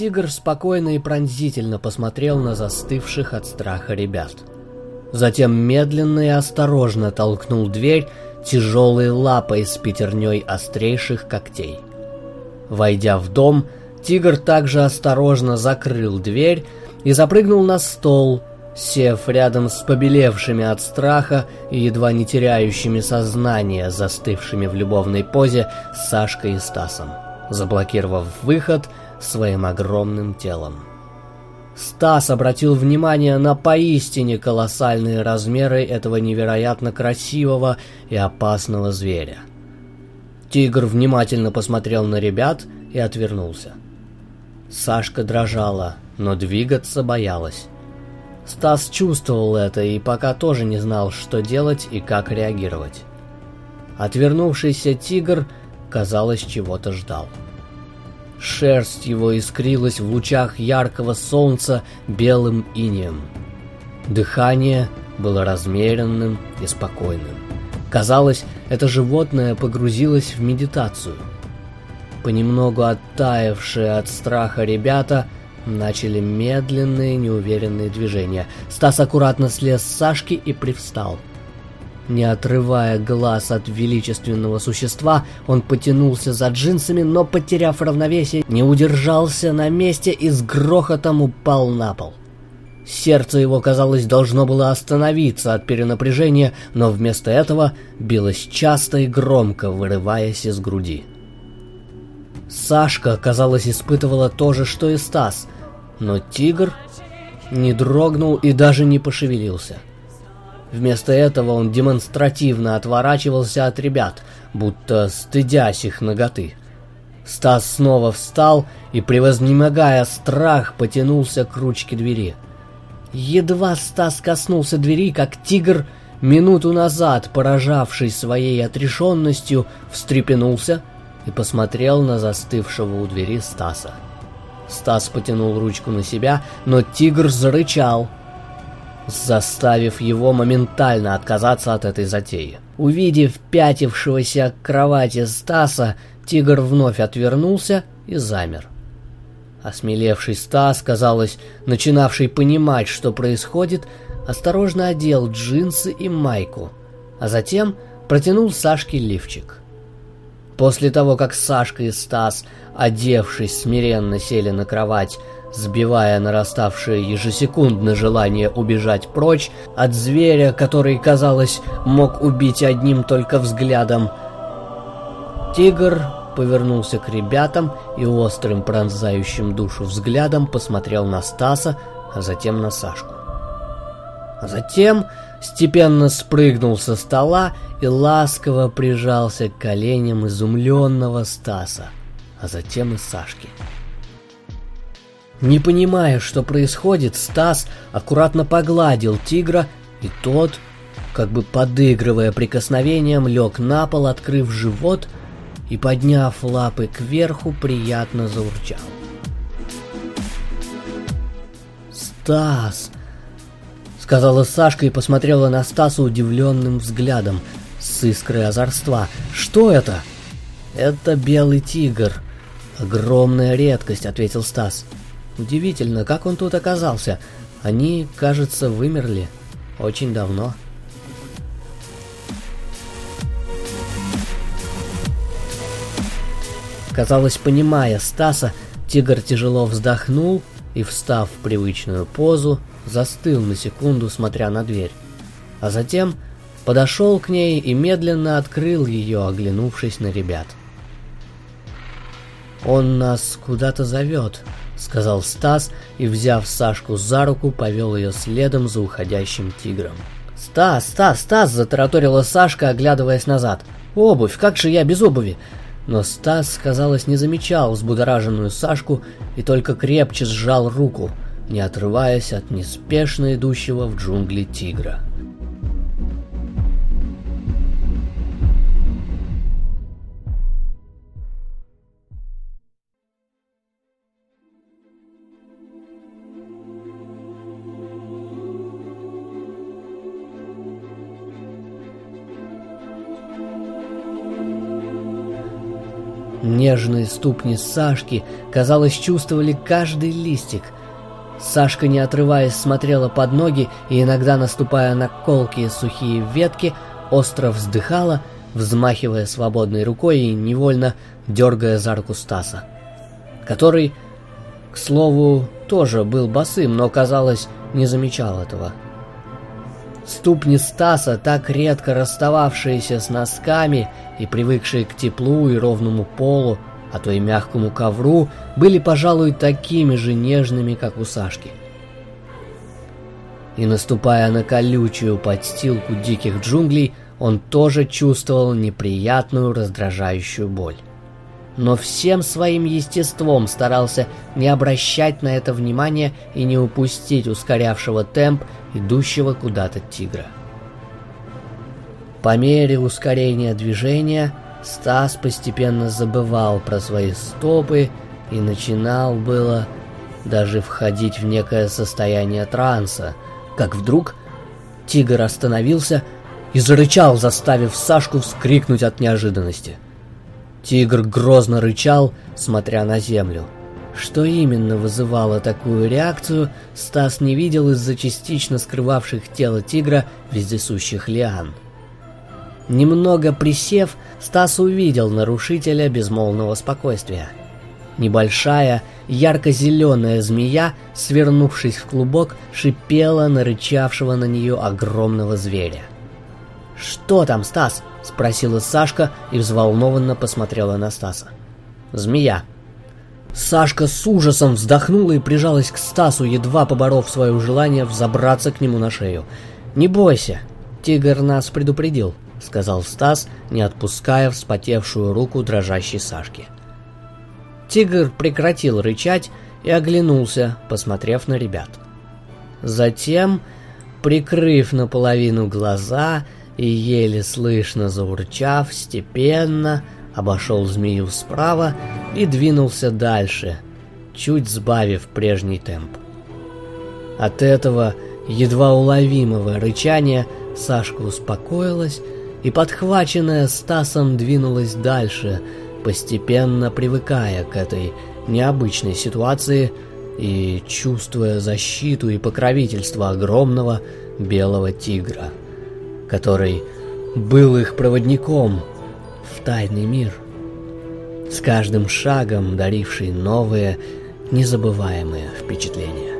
тигр спокойно и пронзительно посмотрел на застывших от страха ребят. Затем медленно и осторожно толкнул дверь тяжелой лапой с пятерней острейших когтей. Войдя в дом, тигр также осторожно закрыл дверь и запрыгнул на стол, сев рядом с побелевшими от страха и едва не теряющими сознание, застывшими в любовной позе Сашкой и Стасом, заблокировав выход своим огромным телом. Стас обратил внимание на поистине колоссальные размеры этого невероятно красивого и опасного зверя. Тигр внимательно посмотрел на ребят и отвернулся. Сашка дрожала, но двигаться боялась. Стас чувствовал это и пока тоже не знал, что делать и как реагировать. Отвернувшийся тигр, казалось, чего-то ждал. Шерсть его искрилась в лучах яркого солнца белым инеем. Дыхание было размеренным и спокойным. Казалось, это животное погрузилось в медитацию. Понемногу оттаившие от страха ребята начали медленные неуверенные движения. Стас аккуратно слез с Сашки и привстал – не отрывая глаз от величественного существа, он потянулся за джинсами, но, потеряв равновесие, не удержался на месте и с грохотом упал на пол. Сердце его, казалось, должно было остановиться от перенапряжения, но вместо этого билось часто и громко, вырываясь из груди. Сашка, казалось, испытывала то же, что и Стас, но тигр не дрогнул и даже не пошевелился — Вместо этого он демонстративно отворачивался от ребят, будто стыдясь их ноготы. Стас снова встал и, превознемогая страх, потянулся к ручке двери. Едва Стас коснулся двери, как тигр, минуту назад поражавший своей отрешенностью, встрепенулся и посмотрел на застывшего у двери Стаса. Стас потянул ручку на себя, но тигр зарычал — заставив его моментально отказаться от этой затеи. Увидев пятившегося к кровати Стаса, тигр вновь отвернулся и замер. Осмелевший Стас, казалось, начинавший понимать, что происходит, осторожно одел джинсы и майку, а затем протянул Сашке лифчик. После того, как Сашка и Стас, одевшись, смиренно сели на кровать, сбивая нараставшее ежесекундное желание убежать прочь от зверя, который, казалось, мог убить одним только взглядом. Тигр повернулся к ребятам и острым пронзающим душу взглядом посмотрел на Стаса, а затем на Сашку. Затем степенно спрыгнул со стола и ласково прижался к коленям изумленного Стаса, а затем и Сашки. Не понимая, что происходит, Стас аккуратно погладил тигра, и тот, как бы подыгрывая прикосновением, лег на пол, открыв живот и, подняв лапы кверху, приятно заурчал. «Стас!» — сказала Сашка и посмотрела на Стаса удивленным взглядом с искрой озорства. «Что это?» «Это белый тигр. Огромная редкость», — ответил Стас. Удивительно, как он тут оказался. Они, кажется, вымерли очень давно. Казалось, понимая Стаса, тигр тяжело вздохнул и, встав в привычную позу, застыл на секунду, смотря на дверь. А затем подошел к ней и медленно открыл ее, оглянувшись на ребят. «Он нас куда-то зовет», сказал Стас и, взяв Сашку за руку, повел ее следом за уходящим тигром. «Стас, Стас, Стас!» – затараторила Сашка, оглядываясь назад. «Обувь! Как же я без обуви?» Но Стас, казалось, не замечал взбудораженную Сашку и только крепче сжал руку, не отрываясь от неспешно идущего в джунгли тигра. Нежные ступни Сашки, казалось, чувствовали каждый листик. Сашка, не отрываясь, смотрела под ноги и иногда, наступая на колкие сухие ветки, остро вздыхала, взмахивая свободной рукой и невольно дергая за руку Стаса, который, к слову, тоже был босым, но, казалось, не замечал этого. Ступни Стаса, так редко расстававшиеся с носками и привыкшие к теплу и ровному полу, а то и мягкому ковру, были, пожалуй, такими же нежными, как у Сашки. И наступая на колючую подстилку диких джунглей, он тоже чувствовал неприятную раздражающую боль но всем своим естеством старался не обращать на это внимания и не упустить ускорявшего темп идущего куда-то тигра. По мере ускорения движения Стас постепенно забывал про свои стопы и начинал было даже входить в некое состояние транса, как вдруг тигр остановился и зарычал, заставив Сашку вскрикнуть от неожиданности – Тигр грозно рычал, смотря на землю. Что именно вызывало такую реакцию, Стас не видел из-за частично скрывавших тело тигра вездесущих лиан. Немного присев, Стас увидел нарушителя безмолвного спокойствия. Небольшая, ярко-зеленая змея, свернувшись в клубок, шипела на рычавшего на нее огромного зверя. «Что там, Стас?» — спросила Сашка и взволнованно посмотрела на Стаса. «Змея». Сашка с ужасом вздохнула и прижалась к Стасу, едва поборов свое желание взобраться к нему на шею. «Не бойся, тигр нас предупредил», — сказал Стас, не отпуская вспотевшую руку дрожащей Сашки. Тигр прекратил рычать и оглянулся, посмотрев на ребят. Затем, прикрыв наполовину глаза, — и, еле слышно заурчав, степенно обошел змею справа и двинулся дальше, чуть сбавив прежний темп. От этого едва уловимого рычания Сашка успокоилась и, подхваченная Стасом, двинулась дальше, постепенно привыкая к этой необычной ситуации и чувствуя защиту и покровительство огромного белого тигра который был их проводником в тайный мир, с каждым шагом даривший новые, незабываемые впечатления.